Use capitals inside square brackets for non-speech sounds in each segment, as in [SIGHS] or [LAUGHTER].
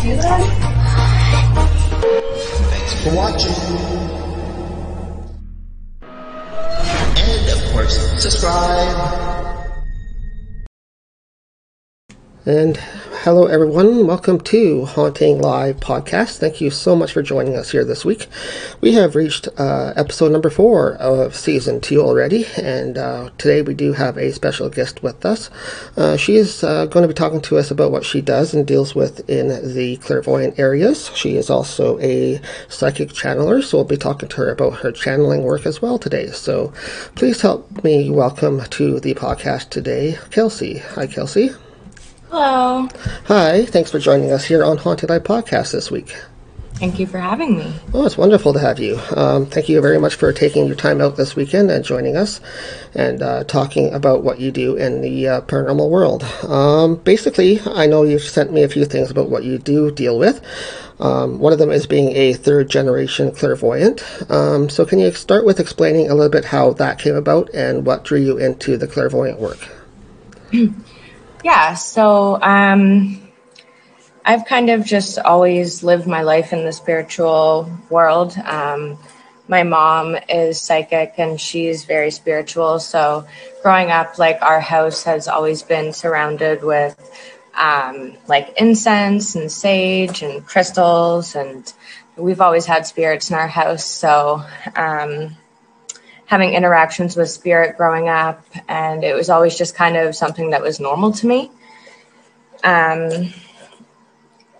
Thanks for watching. And of course, subscribe. And hello, everyone. Welcome to Haunting Live Podcast. Thank you so much for joining us here this week. We have reached uh, episode number four of season two already, and uh, today we do have a special guest with us. Uh, she is uh, going to be talking to us about what she does and deals with in the clairvoyant areas. She is also a psychic channeler, so we'll be talking to her about her channeling work as well today. So please help me welcome to the podcast today, Kelsey. Hi, Kelsey. Hello. Hi, thanks for joining us here on Haunting Live Podcast this week. Thank you for having me. Oh, it's wonderful to have you. Um, thank you very much for taking your time out this weekend and joining us and uh, talking about what you do in the uh, paranormal world. Um, basically, I know you've sent me a few things about what you do deal with. Um, one of them is being a third generation clairvoyant. Um, so, can you start with explaining a little bit how that came about and what drew you into the clairvoyant work? [CLEARS THROAT] Yeah, so um, I've kind of just always lived my life in the spiritual world. Um, my mom is psychic and she's very spiritual. So growing up, like our house has always been surrounded with um, like incense and sage and crystals, and we've always had spirits in our house. So um, having interactions with spirit growing up, and it was always just kind of something that was normal to me. Um,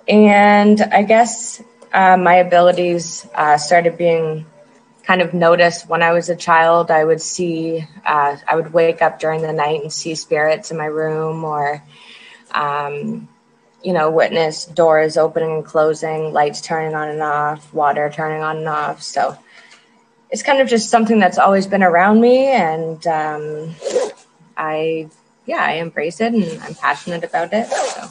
and I guess uh, my abilities uh, started being kind of noticed when I was a child. I would see, uh, I would wake up during the night and see spirits in my room, or, um, you know, witness doors opening and closing, lights turning on and off, water turning on and off. So, it's kind of just something that's always been around me and um, i yeah i embrace it and i'm passionate about it so.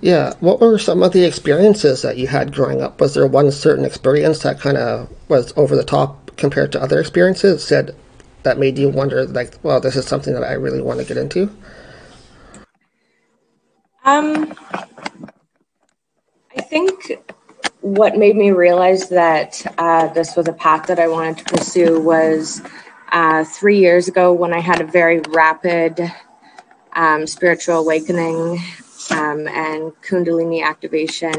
Yeah what were some of the experiences that you had growing up? Was there one certain experience that kind of was over the top compared to other experiences said that made you wonder like well this is something that i really want to get into? Um i think what made me realize that uh, this was a path that I wanted to pursue was uh, three years ago when I had a very rapid um, spiritual awakening um, and Kundalini activation.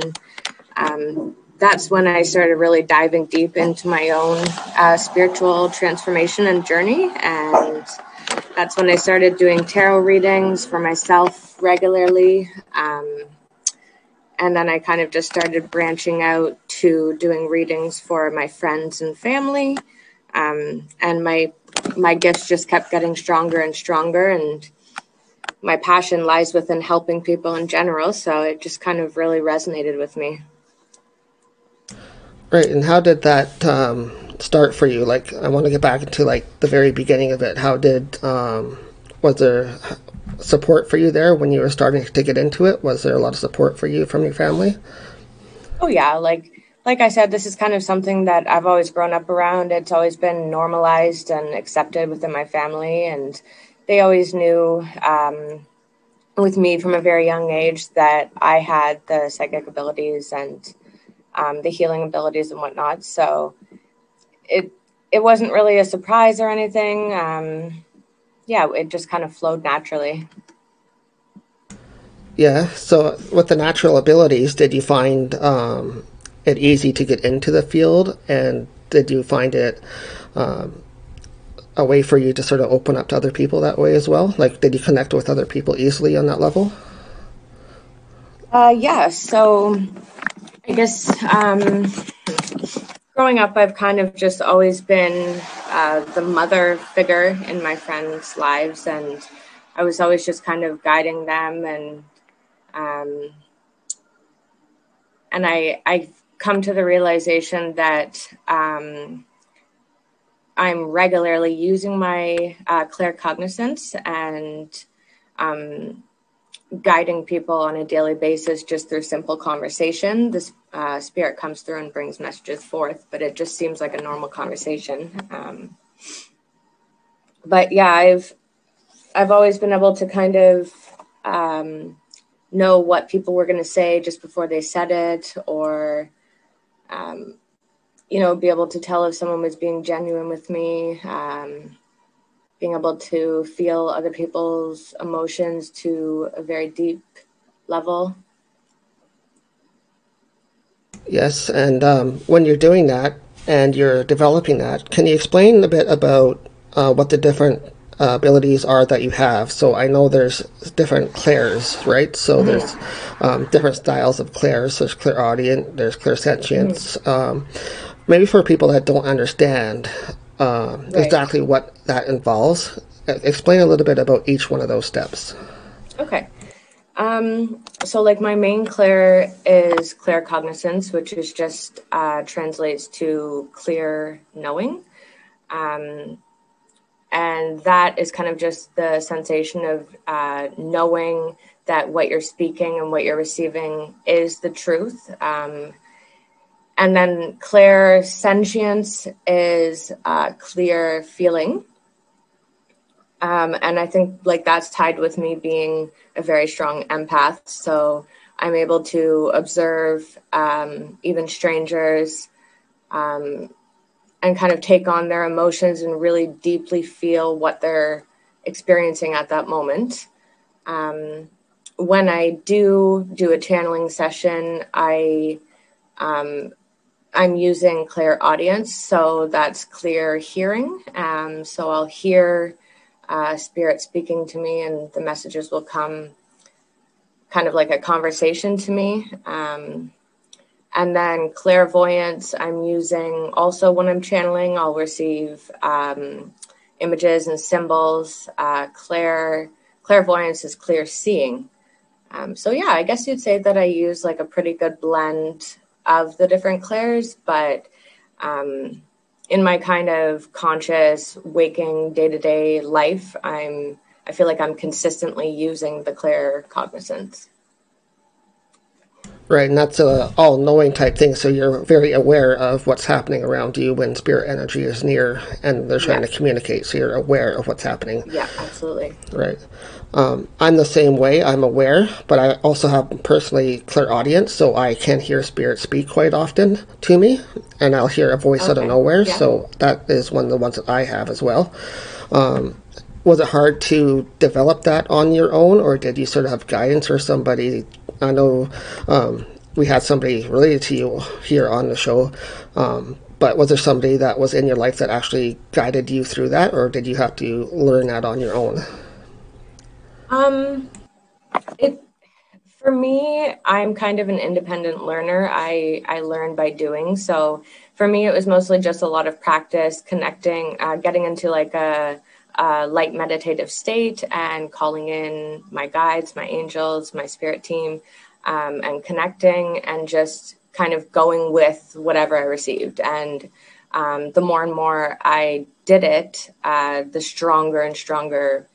Um, that's when I started really diving deep into my own uh, spiritual transformation and journey. And that's when I started doing tarot readings for myself regularly. Um, and then I kind of just started branching out to doing readings for my friends and family. Um, and my my gifts just kept getting stronger and stronger, and my passion lies within helping people in general. So it just kind of really resonated with me. Right, and how did that um, start for you? Like, I want to get back into like the very beginning of it. How did um, was there support for you there when you were starting to get into it? Was there a lot of support for you from your family? Oh yeah, like like I said, this is kind of something that I've always grown up around. It's always been normalized and accepted within my family, and they always knew um, with me from a very young age that I had the psychic abilities and um, the healing abilities and whatnot. So it it wasn't really a surprise or anything. Um, yeah, it just kind of flowed naturally. Yeah. So, with the natural abilities, did you find um, it easy to get into the field, and did you find it um, a way for you to sort of open up to other people that way as well? Like, did you connect with other people easily on that level? Uh, yeah. So, I guess um, growing up, I've kind of just always been uh, the mother figure in my friends' lives, and I was always just kind of guiding them, and um, and I I come to the realization that um, I'm regularly using my uh, claircognizance and um, guiding people on a daily basis just through simple conversation. This uh, spirit comes through and brings messages forth, but it just seems like a normal conversation. Um, but yeah, I've I've always been able to kind of um, know what people were going to say just before they said it, or um, you know, be able to tell if someone was being genuine with me. Um, being able to feel other people's emotions to a very deep level. Yes, and um, when you're doing that and you're developing that, can you explain a bit about uh, what the different uh, abilities are that you have? So I know there's different clairs, right? So mm-hmm. there's um, different styles of clairs. There's clairaudient, there's clairsentience. Mm-hmm. Um, maybe for people that don't understand uh, right. exactly what that involves, explain a little bit about each one of those steps. Okay. Um, so, like, my main clair is claircognizance, which is just uh, translates to clear knowing. Um, and that is kind of just the sensation of uh, knowing that what you're speaking and what you're receiving is the truth. Um, and then clairsentience is uh, clear feeling. Um, and I think like that's tied with me being a very strong empath. So I'm able to observe um, even strangers um, and kind of take on their emotions and really deeply feel what they're experiencing at that moment. Um, when I do do a channeling session, I um, I'm using clairaudience, so that's clear hearing. Um, so I'll hear uh, spirit speaking to me, and the messages will come kind of like a conversation to me. Um, and then clairvoyance, I'm using also when I'm channeling, I'll receive um, images and symbols. Uh, clair clairvoyance is clear seeing. Um, so yeah, I guess you'd say that I use like a pretty good blend of the different clairs, but um, in my kind of conscious waking day to day life, I'm I feel like I'm consistently using the claircognizance. Right, and that's a all knowing type thing. So you're very aware of what's happening around you when spirit energy is near and they're trying to communicate. So you're aware of what's happening. Yeah, absolutely. Right. Um, I'm the same way. I'm aware, but I also have personally clairaudience, so I can hear spirit speak quite often to me, and I'll hear a voice okay. out of nowhere. Yeah. So that is one of the ones that I have as well. Um, was it hard to develop that on your own, or did you sort of have guidance or somebody I know um, we had somebody related to you here on the show, um, but was there somebody that was in your life that actually guided you through that, or did you have to learn that on your own? Um, it for me, I'm kind of an independent learner. I I learn by doing. So for me, it was mostly just a lot of practice, connecting, uh, getting into like a uh, light meditative state and calling in my guides, my angels, my spirit team, um, and connecting and just kind of going with whatever I received. And um, the more and more I did it, uh, the stronger and stronger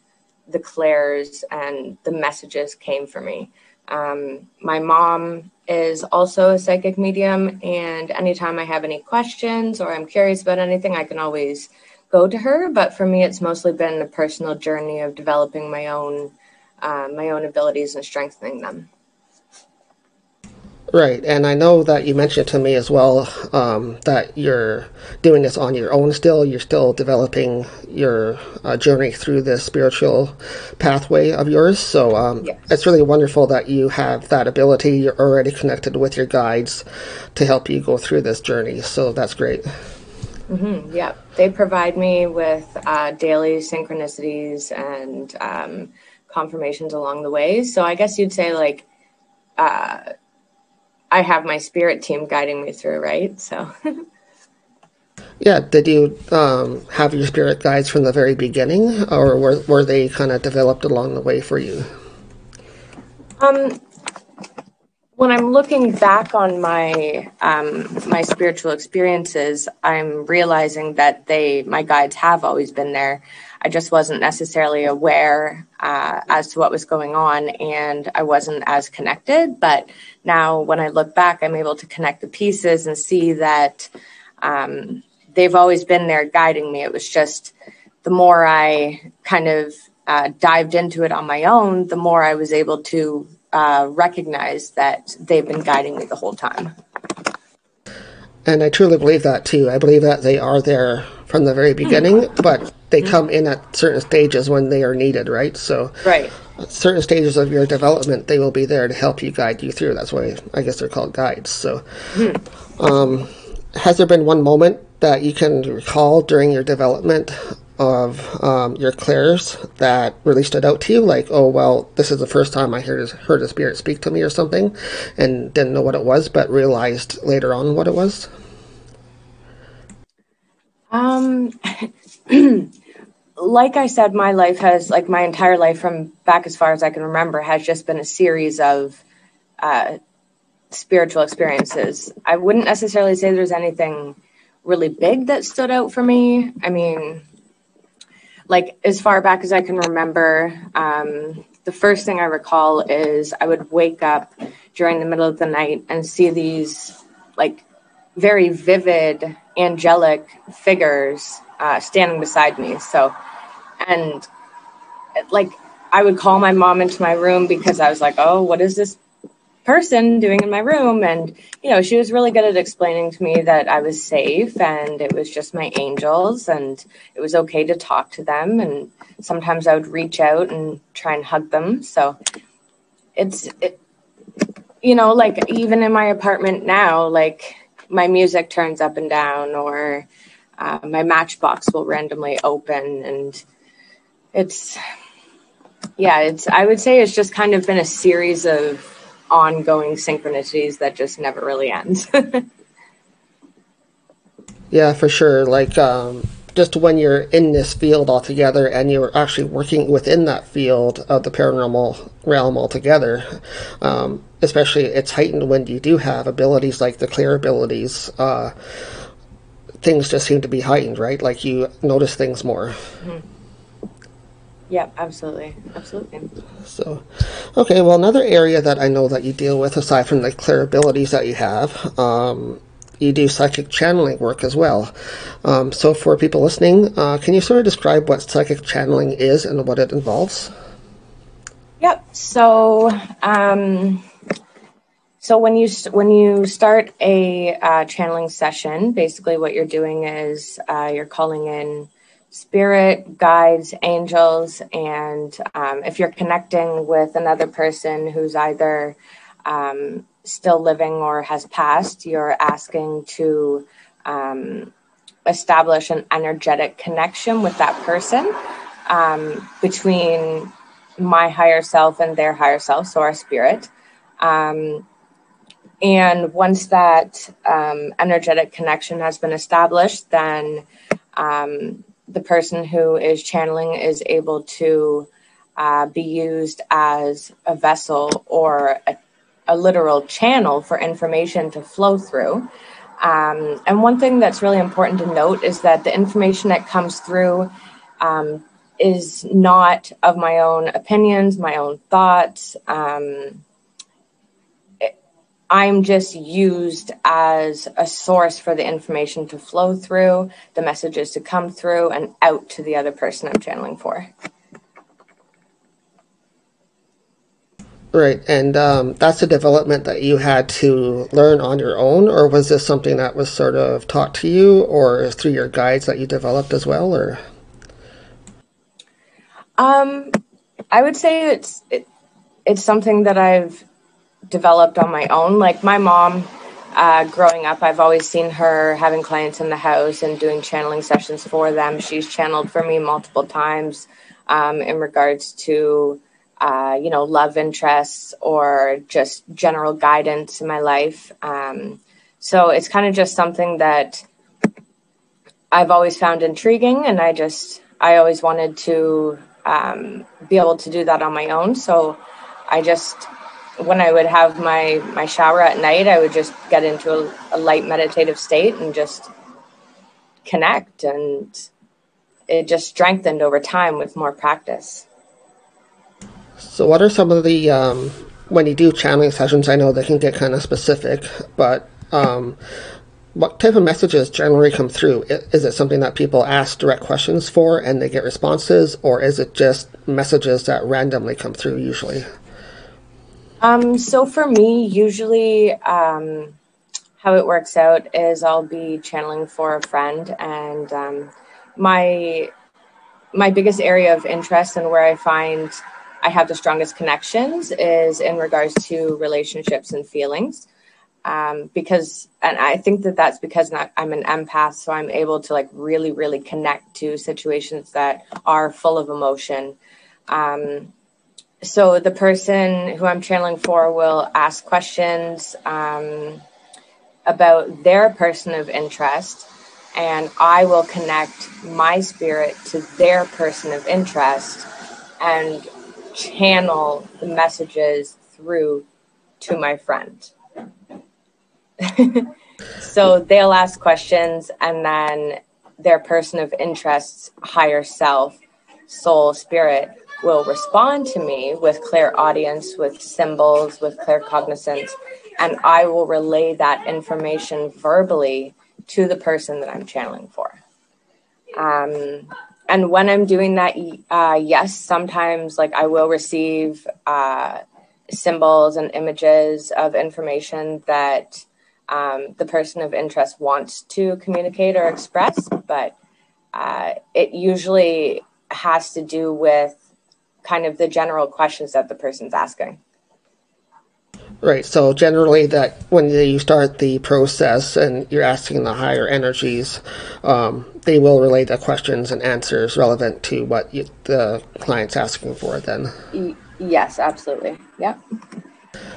the clairs and the messages came for me. Um, my mom is also a psychic medium, and anytime I have any questions or I'm curious about anything, I can always go to her. But for me, it's mostly been a personal journey of developing my own uh, my own abilities and strengthening them. Right, and I know that you mentioned to me as well um, that you're doing this on your own still. You're still developing your uh, journey through this spiritual pathway of yours. So um, yes. it's really wonderful that you have that ability. You're already connected with your guides to help you go through this journey. So that's great. Mm-hmm, yeah, they provide me with uh, daily synchronicities and um, confirmations along the way. So I guess you'd say like uh, I have my spirit team guiding me through, right? So. [LAUGHS] yeah, did you um, have your spirit guides from the very beginning, or were were they kind of developed along the way for you? Um, when I'm looking back on my um, my spiritual experiences, I'm realizing that they my guides have always been there. I just wasn't necessarily aware uh, as to what was going on, and I wasn't as connected. But now, when I look back, I'm able to connect the pieces and see that um, they've always been there guiding me. It was just the more I kind of uh, dived into it on my own, the more I was able to uh, recognize that they've been guiding me the whole time. And I truly believe that too. I believe that they are there from the very beginning, but they mm-hmm. come in at certain stages when they are needed, right? So, right. certain stages of your development, they will be there to help you guide you through. That's why I guess they're called guides. So, mm-hmm. um, has there been one moment that you can recall during your development of um, your clairs that really stood out to you? Like, oh, well, this is the first time I heard, heard a spirit speak to me or something and didn't know what it was, but realized later on what it was? Um, [CLEARS THROAT] like I said, my life has, like my entire life from back as far as I can remember, has just been a series of uh, spiritual experiences. I wouldn't necessarily say there's anything really big that stood out for me. I mean, like as far back as I can remember, um, the first thing I recall is I would wake up during the middle of the night and see these like very vivid angelic figures uh, standing beside me. So, and like I would call my mom into my room because I was like, oh, what is this person doing in my room and you know she was really good at explaining to me that i was safe and it was just my angels and it was okay to talk to them and sometimes i would reach out and try and hug them. So it's it, you know like even in my apartment now like my music turns up and down or uh, my matchbox will randomly open and it's yeah it's i would say it's just kind of been a series of ongoing synchronicities that just never really end. [LAUGHS] yeah, for sure. Like, um, just when you're in this field altogether and you're actually working within that field of the paranormal realm altogether, um, especially it's heightened when you do have abilities like the clear abilities. Uh, things just seem to be heightened, right? Like you notice things more. Mm-hmm. Yeah, absolutely. Absolutely. So, okay, well, another area that I know that you deal with, aside from the clair abilities that you have, um, you do psychic channeling work as well. Um, so, for people listening, uh, can you sort of describe what psychic channeling is and what it involves? Yep. So, um, so when you when you start a uh, channeling session, basically what you're doing is uh, you're calling in spirit guides angels and um, if you're connecting with another person who's either um, still living or has passed you're asking to um, establish an energetic connection with that person um, between my higher self and their higher self so our spirit. Um, and once that um, energetic connection has been established then um, the person who is channeling is able to uh, be used as a vessel or a, a, literal channel for information to flow through. Um, and one thing that's really important to note is that the information that comes through um, is not of my own opinions, my own thoughts. Um, I'm just used as a source for the information to flow through, the messages to come through, and out to the other person I'm channeling for. Right, and um, that's a development that you had to learn on your own, or was this something that was sort of taught to you, or through your guides that you developed as well, or? Um, I would say it's it, it's something that I've developed on my own. Like my mom, uh, growing up, I've always seen her having clients in the house and doing channeling sessions for them. She's channeled for me multiple times um, in regards to, uh, you know, love interests or just general guidance in my life. Um, so it's kind of just something that I've always found intriguing, and I just I always wanted to um, be able to do that on my own. So I just when I would have my my shower at night, I would just get into a, a light meditative state and just connect, and it just strengthened over time with more practice. So, what are some of the um, when you do channeling sessions? I know they can get kind of specific, but um, what type of messages generally come through? Is it something that people ask direct questions for and they get responses, or is it just messages that randomly come through usually? Um, so for me, usually um, how it works out is I'll be channeling for a friend, and um, my my biggest area of interest and where I find I have the strongest connections is in regards to relationships and feelings. Um, because, and I think that that's because I'm an empath, so I'm able to like really, really connect to situations that are full of emotion. Um, so the person who I'm channeling for will ask questions um, about their person of interest, and I will connect my spirit to their person of interest and channel the messages through to my friend. [LAUGHS] so they'll ask questions, and then their person of interest, higher self, soul, spirit, will respond to me with clairaudience, with symbols, with claircognizance, and I will relay that information verbally to the person that I'm channeling for. Um, and when I'm doing that, uh, yes, sometimes like I will receive uh, symbols and images of information that um, the person of interest wants to communicate or express, but uh, it usually has to do with kind of the general questions that the person's asking. Right. So generally, that when you start the process and you're asking the higher energies, um, they will relay the questions and answers relevant to what you, the client's asking for. Then. yes, absolutely. Yeah.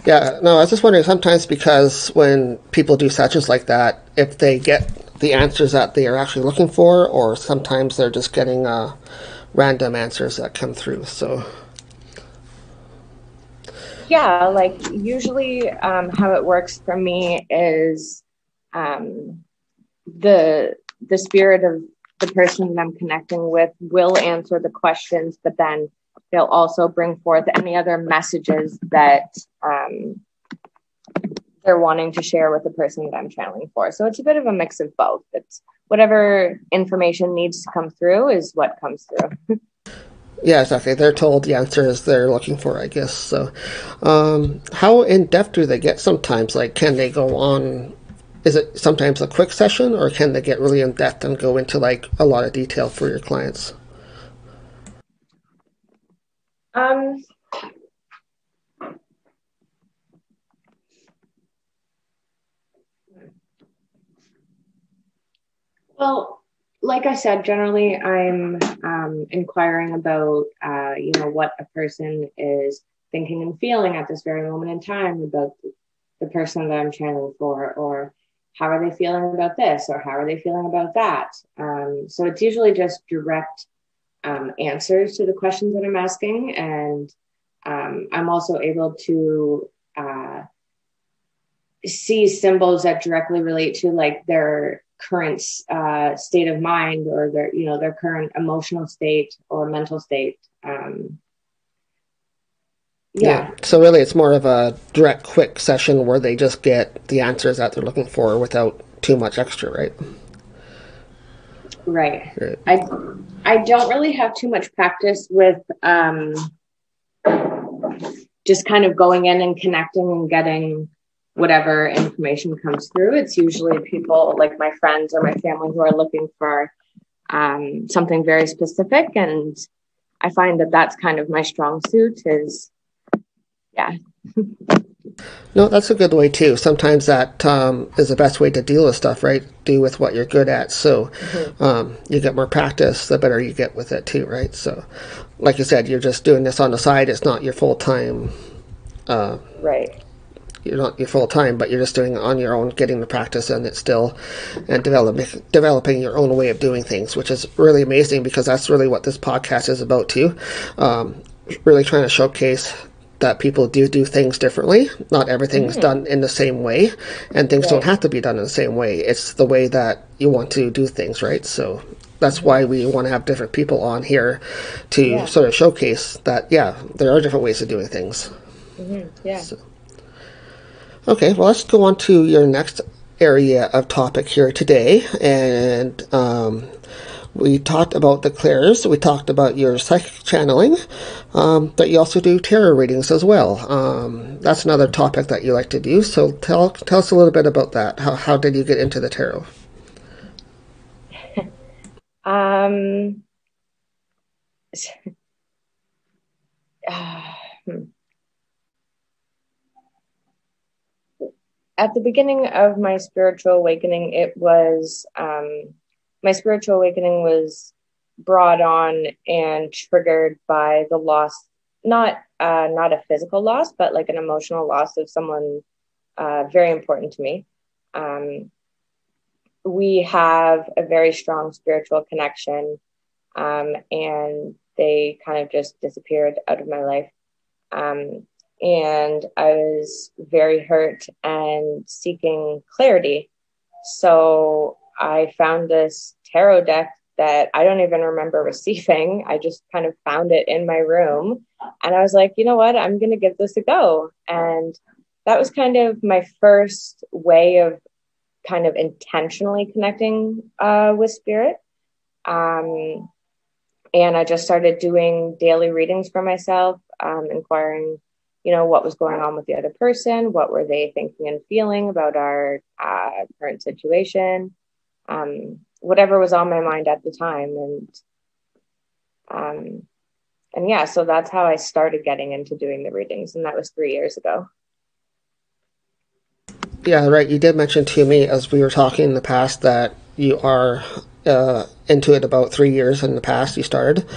Yeah. No, I was just wondering sometimes because when people do sessions like that, if they get the answers that they are actually looking for, or sometimes they're just getting uh, random answers that come through. So. Yeah, like usually um, how it works for me is um, the the spirit of the person that I'm connecting with will answer the questions, but then they'll also bring forth any other messages that um, they're wanting to share with the person that I'm channeling for. So it's a bit of a mix of both. It's whatever information needs to come through is what comes through. [LAUGHS] yeah, exactly. They're told the answers they're looking for, I guess. So, um, how in depth do they get sometimes? Like, can they go on? Is it sometimes a quick session, or can they get really in depth and go into like a lot of detail for your clients? Um, Well, like I said, generally I'm um, inquiring about, uh, you know, what a person is thinking and feeling at this very moment in time about the person that I'm channeling for, or how are they feeling about this, or how are they feeling about that. Um, so it's usually just direct um, answers to the questions that I'm asking, and um, I'm also able to uh, see symbols that directly relate to like their current uh, state of mind or their you know their current emotional state or mental state um, yeah. yeah. So really, it's more of a direct, quick session where they just get the answers that they're looking for without too much extra, right? Right. right. I I don't really have too much practice with um, just kind of going in and connecting and getting whatever information comes through. It's usually people like my friends or my family who are looking for um, something very specific. And I find that that's kind of my strong suit is, yeah. no, that's a good way too. Sometimes that um, is the best way to deal with stuff, right? Do with what you're good at. So mm-hmm. um, you get more practice, the better you get with it too, right? So, like you said, you're just doing this on the side. It's not your full time. Uh, right you're not your full time, but you're just doing it on your own, getting the practice and it still, and developing developing your own way of doing things, which is really amazing because that's really what this podcast is about too. Um, really trying to showcase that people do do things differently. Not everything's mm-hmm. done in the same way, and things right. don't have to be done in the same way. It's the way that you want to do things, right? So that's why we want to have different people on here to yeah. sort of showcase that, yeah, there are different ways of doing things. Mm-hmm. Yeah. So. Okay, well, let's go on to your next area of topic here today. And um, We talked about the clairs. We talked about your psychic channeling. Um, but you also do tarot readings as well. Um, that's another topic that you like to do. So tell tell us a little bit about that. How how did you get into the tarot? [LAUGHS] um. Uh, [SIGHS] hmm. At the beginning of my spiritual awakening, it was um, my spiritual awakening was brought on and triggered by the loss not uh, not a physical loss but like an emotional loss of someone uh, very important to me. Um, we have a very strong spiritual connection um, and they kind of just disappeared out of my life. Um, and i was very hurt and seeking clarity so i found this tarot deck that I don't even remember [LAUGHS] receiving. I just kind of found it in my room. And I was like, you know what? I'm going to give this a go. And that was kind of my first way of kind of intentionally connecting uh, with spirit. Um, and I just started doing daily readings for myself, um, inquiring, you know, what was going on with the other person, what were they thinking and feeling about our uh, current situation. Um, whatever was on my mind at the time. And um and yeah so that's how i started getting into doing the readings and that was three years ago. Yeah right. You did mention to me as we were talking in the past that you are uh, into it about three years in the past you started.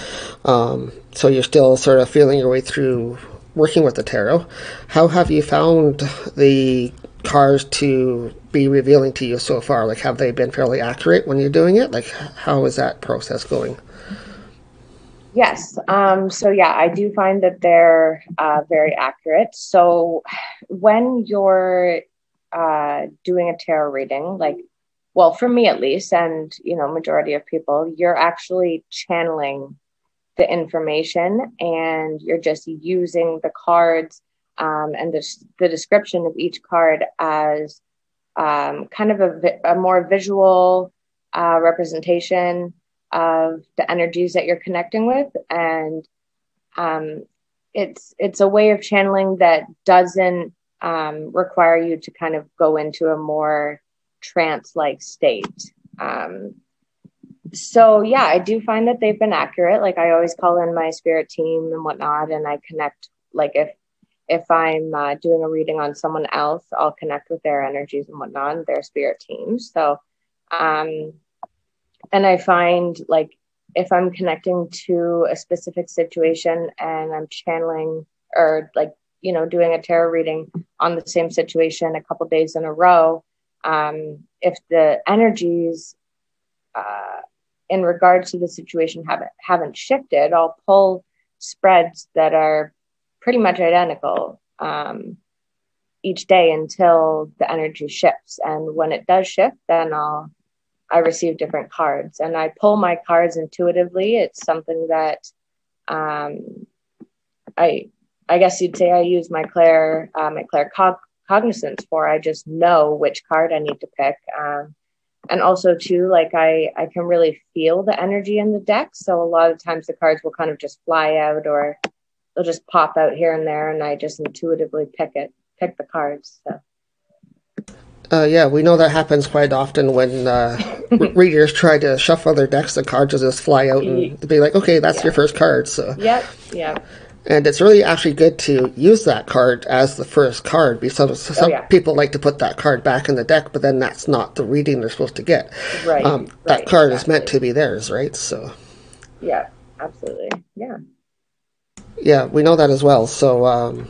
Um, so you're still sort of feeling your way through working with the tarot how have you found the cards to be revealing to you so far? Like, have they been fairly accurate when you're doing it? Like, how is that process going? Yes. Um, so, yeah, I do find that they're uh, very accurate. So, when you're uh, doing a tarot reading, like, well, for me at least, and you know, majority of people, you're actually channeling the information and you're just using the cards um, and the, the description of each card as um, kind of a, a more visual uh, representation of the energies that you're connecting with. And um, it's it's a way of channeling that doesn't um, require you to kind of go into a more trance like state. Um, so yeah i do find that they've been accurate like i always call in my spirit team and whatnot and i connect like if if I'm uh, doing a reading on someone else, I'll connect with their energies and whatnot, their spirit teams. So, um, and I find like if I'm connecting to a specific situation and I'm channeling or like, you know, doing a tarot reading on the same situation a couple days in a row, um, if the energies uh, in regards to the situation haven't haven't shifted, I'll pull spreads that are pretty much identical um, each day until the energy shifts. And when it does shift, then I'll I receive different cards, and I pull my cards intuitively. It's something that um, I I guess you'd say I use my clair uh, my claircognizance for. I just know which card I need to pick. Um, and also too like i i can really feel the energy in the deck so a lot of times the cards will kind of just fly out or they'll just pop out here and there, and I just intuitively pick it, pick the cards. So. Uh, yeah, we know that happens quite often when uh, [LAUGHS] readers try to shuffle their decks. The cards will just fly out and be like, "Okay, that's yeah. your first card." So. Yep. Yep. And it's really actually good to use that card as the first card because some, some oh, yeah. people like to put that card back in the deck, but then that's not the reading they're supposed to get. Right. Um, that card exactly. is meant to be theirs, right? So. Yeah. Absolutely. Yeah. Yeah, we know that as well. So, um,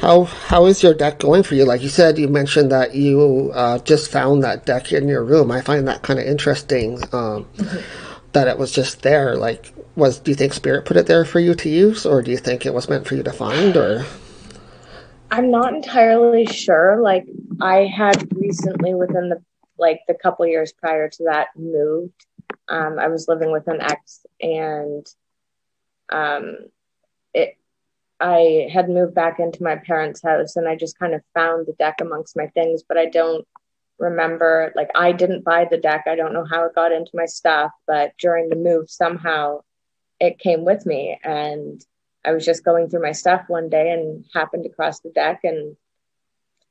how how is your deck going for you? Like you said, you mentioned that you uh, just found that deck in your room. I find that kind of interesting. Um, mm-hmm. That it was just there. Like, was do you think Spirit put it there for you to use, or do you think it was meant for you to find, or? I'm not entirely sure. Like, I had recently, within the like the couple years prior to that, moved. Um, I was living with an ex, and um, it I had moved back into my parents' house and I just kind of found the deck amongst my things, but I don't remember like I didn't buy the deck. I don't know how it got into my stuff, but during the move somehow it came with me and I was just going through my stuff one day and happened across the deck and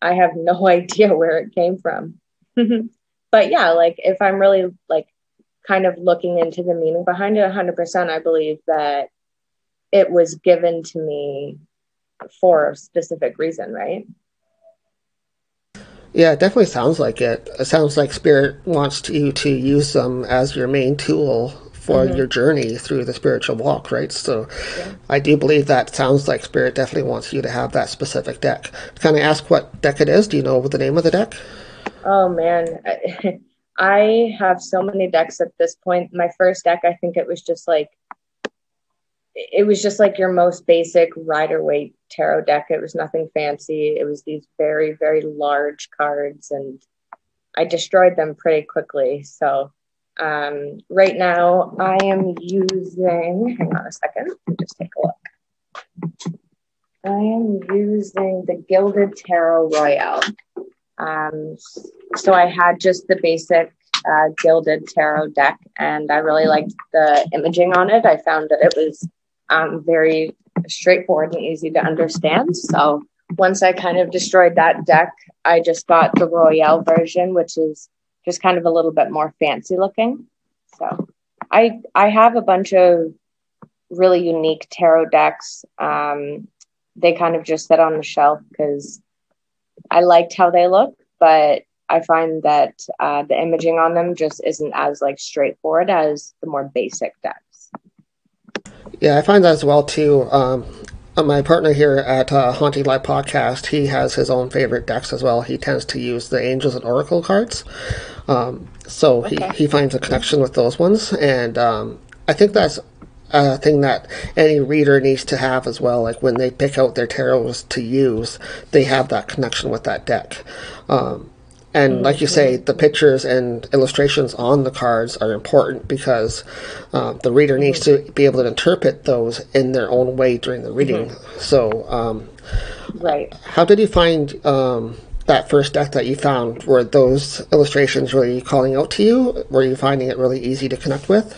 I have no [LAUGHS] idea where it came from. Mm-hmm. but yeah, like if I'm really like kind of looking into the meaning behind it 100%, I believe that it was given to me for a specific reason, right? Yeah, it definitely sounds like it. It sounds like Spirit wants you to use them as your main tool for mm-hmm. your journey through the spiritual walk, right? So yeah. I do believe that sounds like Spirit definitely wants you to have that specific deck. Can I ask what deck it is? Do you know the name of the deck? Oh, man. I [LAUGHS] have so many decks at this point. My first deck, I think it was just like it was just like your most basic rider waite tarot deck. It was nothing fancy. It was these very, very large cards, and I destroyed them pretty quickly. So um, right now, I am using. Hang on a second. Let me just take a look. I am using the Gilded Tarot Royale. Um, so I had just the basic uh, Gilded Tarot deck, and I really liked the imaging on it. I found that it was um, very straightforward and easy to understand. So once I kind of destroyed that deck, I just got the Royale version, which is just kind of a little bit more fancy looking. So I I have a bunch of really unique tarot decks. Um, they kind of just sit on the shelf because I liked how they look, but I find that uh, the imaging on them just isn't as like straightforward as the more basic decks. Yeah, I find that as well too. Um, my partner here at uh, Haunting Live Podcast, he has his own favorite decks as well. He tends to use the Angels and Oracle cards. Um, so okay. he, he finds a connection with those ones. And um, I think that's a thing that any reader needs to have as well. Like when they pick out their tarots to use, they have that connection with that deck. Um, and like you say, the pictures and illustrations on the cards are important because uh, the reader needs to be able to interpret those in their own way during the reading. Mm-hmm. So, um, right. How did you find um, that first deck that you found? Were those illustrations really calling out to you? Were you finding it really easy to connect with?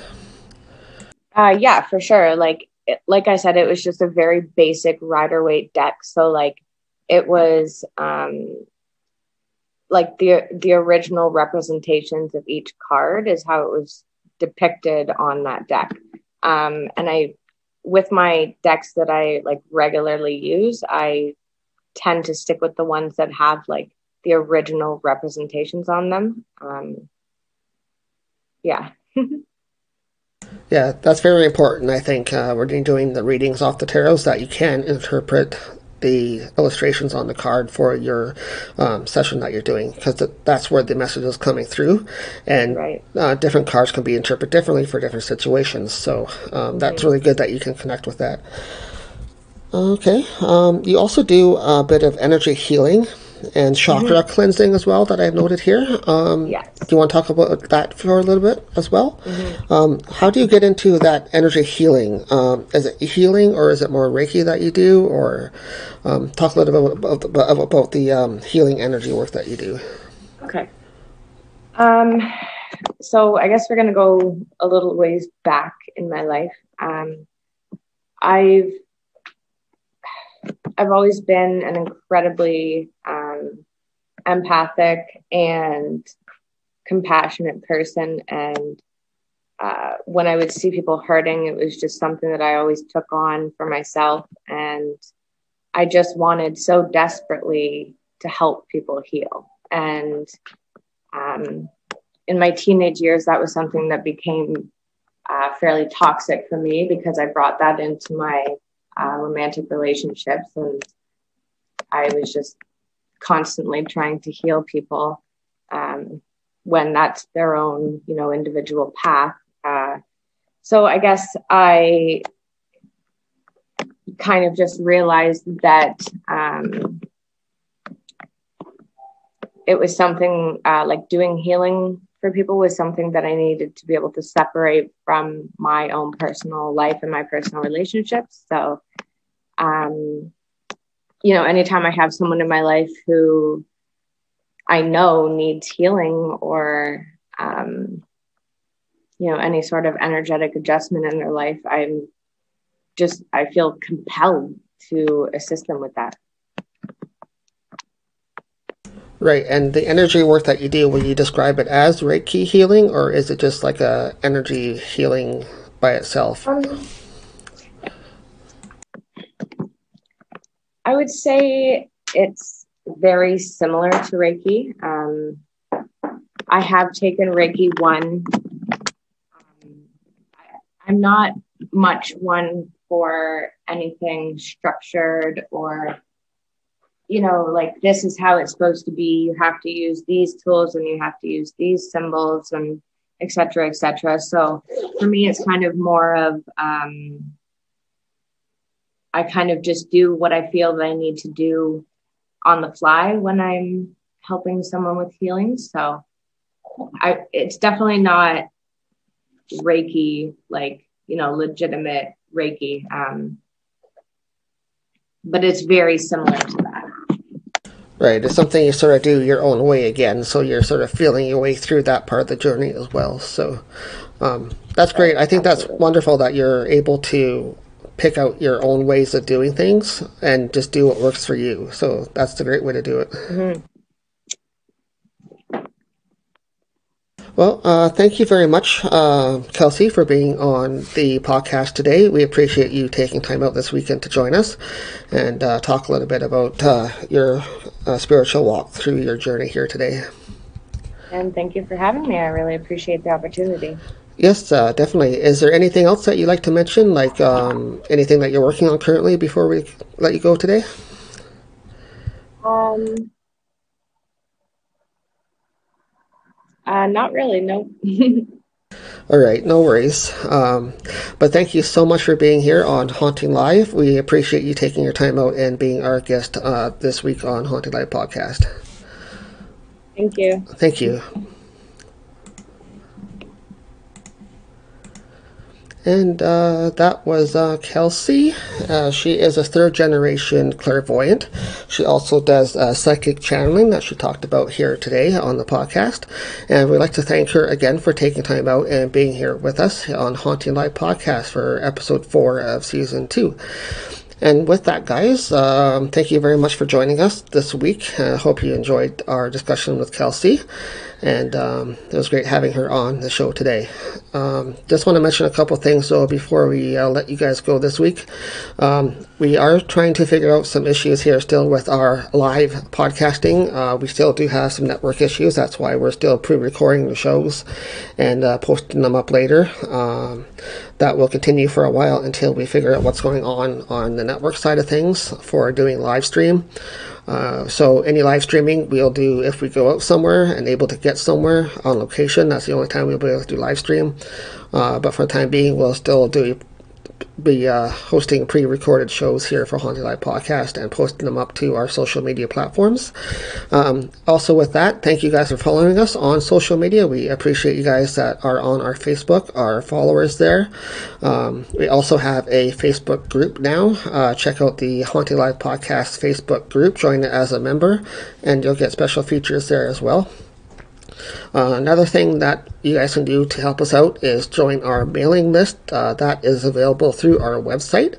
Uh, yeah, for sure. Like, like I said, it was just a very basic rider waite deck. So, like, it was um, like the the original representations of each card is how it was depicted on that deck. Um, and I, with my decks that I like regularly use, I tend to stick with the ones that have like the original representations on them. Um, yeah. [LAUGHS] yeah, that's very important. I think uh, we're doing the readings off the tarots that you can interpret the illustrations on the card for your um, session that you're doing because th- that's where the message is coming through and right. uh, different cards can be interpreted differently for different situations so um, that's mm-hmm. really good that you can connect with that okay um, you also do a bit of energy healing and chakra mm-hmm. cleansing as well that I've noted here. Um, yes. Do you want to talk about that for a little bit as well? Mm-hmm. Um, how do you get into that energy healing? Um, is it healing or is it more Reiki that you do? Or um, talk a little bit about, about, about the um, healing energy work that you do. Okay. Um, so I guess we're going to go a little ways back in my life. Um I've I've always been an incredibly um, empathic and compassionate person. And uh, when I would see people hurting, it was just something that I always took on for myself. And I just wanted so desperately to help people heal. And um, in my teenage years, that was something that became uh, fairly toxic for me because I brought that into my uh, romantic relationships. And I was just constantly trying to heal people um, when that's their own, you know, individual path. Uh, so I guess I kind of just realized that um, it was something uh, like doing healing for people was something that I needed to be able to separate from my own personal life and my personal relationships. So, um, you know, anytime I have someone in my life who I know needs healing or, um, you know, any sort of energetic adjustment in their life, I'm just, I feel compelled to assist them with that. Right, and the energy work that you do, will you describe it as Reiki healing, or is it just like a energy healing by itself? Um, I would say it's very similar to Reiki. Um, I have taken Reiki one. Um, I'm not much one for anything structured or you know, like this is how it's supposed to be. You have to use these tools and you have to use these symbols and etc. etc. So for me, it's kind of more of um, I kind of just do what I feel that I need to do on the fly when I'm helping someone with healing. So I, it's definitely not Reiki, like you know, legitimate Reiki. Um, but it's very similar to that. Right, it's something you sort of do your own way again, so you're sort of feeling your way through that part of the journey as well. So um, that's great. I think that's wonderful that you're able to pick out your own ways of doing things and just do what works for you. So that's the great way to do it. Mm-hmm. Well, uh, thank you very much, uh, Kelsey, for being on the podcast today. We appreciate you taking time out this weekend to join us and uh, talk a little bit about uh, your uh, spiritual walk through your journey here today. And thank you for having me. I really appreciate the opportunity. Yes, uh, definitely. Is there anything else that you'd like to mention, like um, anything that you're working on currently before we let you go today? Um, Uh, not really, no. [LAUGHS] All right, no worries. Um, but thank you so much for being here on Haunting Live. We appreciate you taking your time out and being our guest uh, this week on Haunting Live podcast. Thank you. Thank you. And uh, that was uh, Kelsey. Uh, she is a third generation clairvoyant. She also does uh, psychic channeling that she talked about here today on the podcast. And we'd like to thank her again for taking time out and being here with us on Haunting Live podcast for episode four of season two. And with that, guys, um, thank you very much for joining us this week. I hope you enjoyed our discussion with Kelsey and um, it was great having her on the show today. Um, just want to mention a couple things though before we uh, let you guys go this week. Um, we are trying to figure out some issues here still with our live podcasting. Uh, we still do have some network issues. That's why we're still pre-recording the shows and uh, posting them up later. Um, that will continue for a while until we figure out what's going on on the network side of things for doing live stream. Uh, so any live streaming we'll do if we go out somewhere and able to get somewhere on location. That's the only time we'll be able to do live stream. Uh, but for the time being, we'll still do be uh, hosting pre-recorded shows here for Haunting Live Podcast and posting them up to our social media platforms. Um, also, with that, thank you guys for following us on social media. We appreciate you guys that are on our Facebook, our followers there. Um, we also have a Facebook group now. Uh, check out the Haunting Live Podcast Facebook group. Join it as a member, and you'll get special features there as well. Uh, another thing that you guys can do to help us out is join our mailing list. Uh, that is available through our website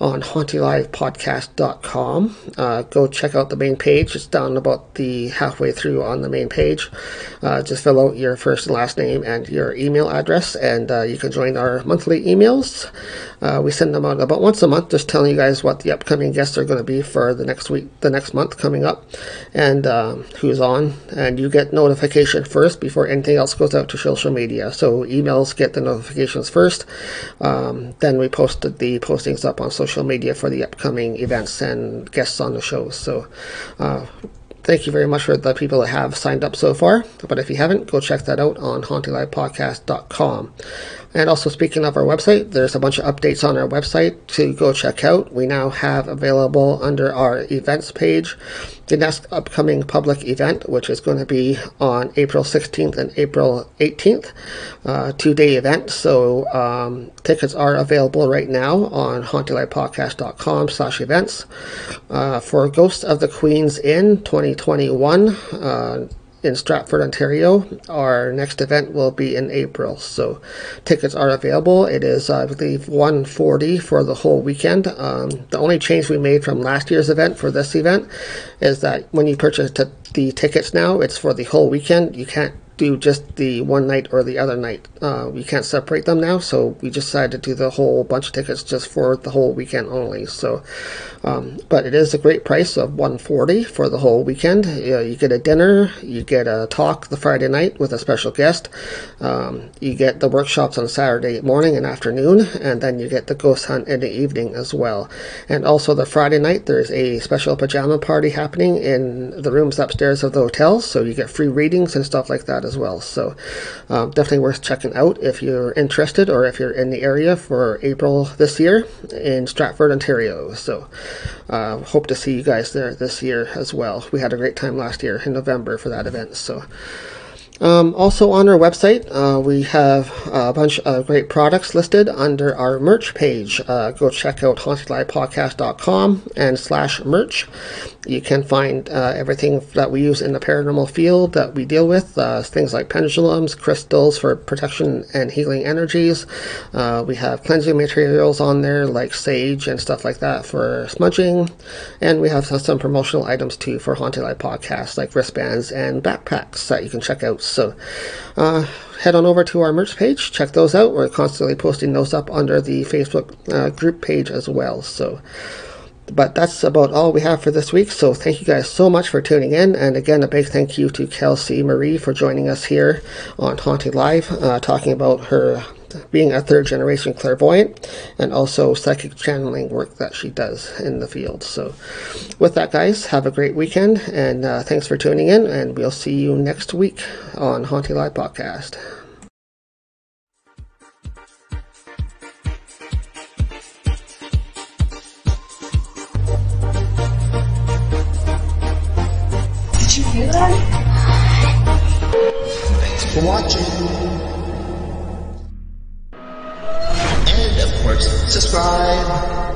on hauntinglivepodcast.com. Uh, go check out the main page. It's down about the halfway through on the main page. Uh, just fill out your first and last name and your email address, and uh, you can join our monthly emails. Uh, we send them out about once a month, just telling you guys what the upcoming guests are going to be for the next week, the next month coming up, and um, who's on. And you get notification first before anything else goes out to social media. So emails get the notifications first. Um, then we posted the postings up on social media for the upcoming events and guests on the show. So. Uh, thank you very much for the people that have signed up so far. But if you haven't, go check that out on hauntinglivepodcast.com. And also, speaking of our website, there's a bunch of updates on our website to go check out. We now have available under our events page the next upcoming public event, which is going to be on April 16th and April 18th, uh, two day event. So um, tickets are available right now on hauntinglivepodcast.com slash events. Uh, for Ghost of the Queen's Inn 2021, uh, in Stratford, Ontario. Our next event will be in April, so tickets are available. It is, I believe, 140 for the whole weekend. Um, the only change we made from last year's event for this event is that when you purchase t- the tickets now, it's for the whole weekend. You can't do just the one night or the other night. Uh, we can't separate them now, so we decided to do the whole bunch of tickets just for the whole weekend only. So, um, but it is a great price of 140 for the whole weekend. You, you, get a dinner, you get a talk the Friday night with a special guest, um, you get the workshops on Saturday morning and afternoon, and then you get the ghost hunt in the evening as well. And also the Friday night, there's a special pajama party happening in the rooms upstairs of the hotel, so you get free readings and stuff like that as well. So um, definitely worth checking out if you're interested or if you're in the area for April this year in Stratford, Ontario. So uh, hope to see you guys there this year as well. We had a great time last year in November for that event. So. Um, also on our website, uh, we have a bunch of great products listed under our merch page. Uh, go check out hauntinglivepodcast.com and slash merch. You can find uh, everything that we use in the paranormal field that we deal with, uh, things like pendulums, crystals for protection and healing energies. Uh, we have cleansing materials on there like sage and stuff like that for smudging. And we have some promotional items too for Haunting Live Podcasts like wristbands and backpacks that you can check out. So, uh, head on over to our merch page, check those out. We're constantly posting those up under the Facebook uh, group page as well. So, but that's about all we have for this week. So thank you guys so much for tuning in. And again, a big thank you to Kelsey Marie for joining us here on Haunting Live, uh, talking about her being a third generation clairvoyant and also psychic channeling work that she does in the field. So, with that, guys, have a great weekend and uh, thanks for tuning in. And we'll see you next week on Haunting Live Podcast. For watching. And of course, subscribe.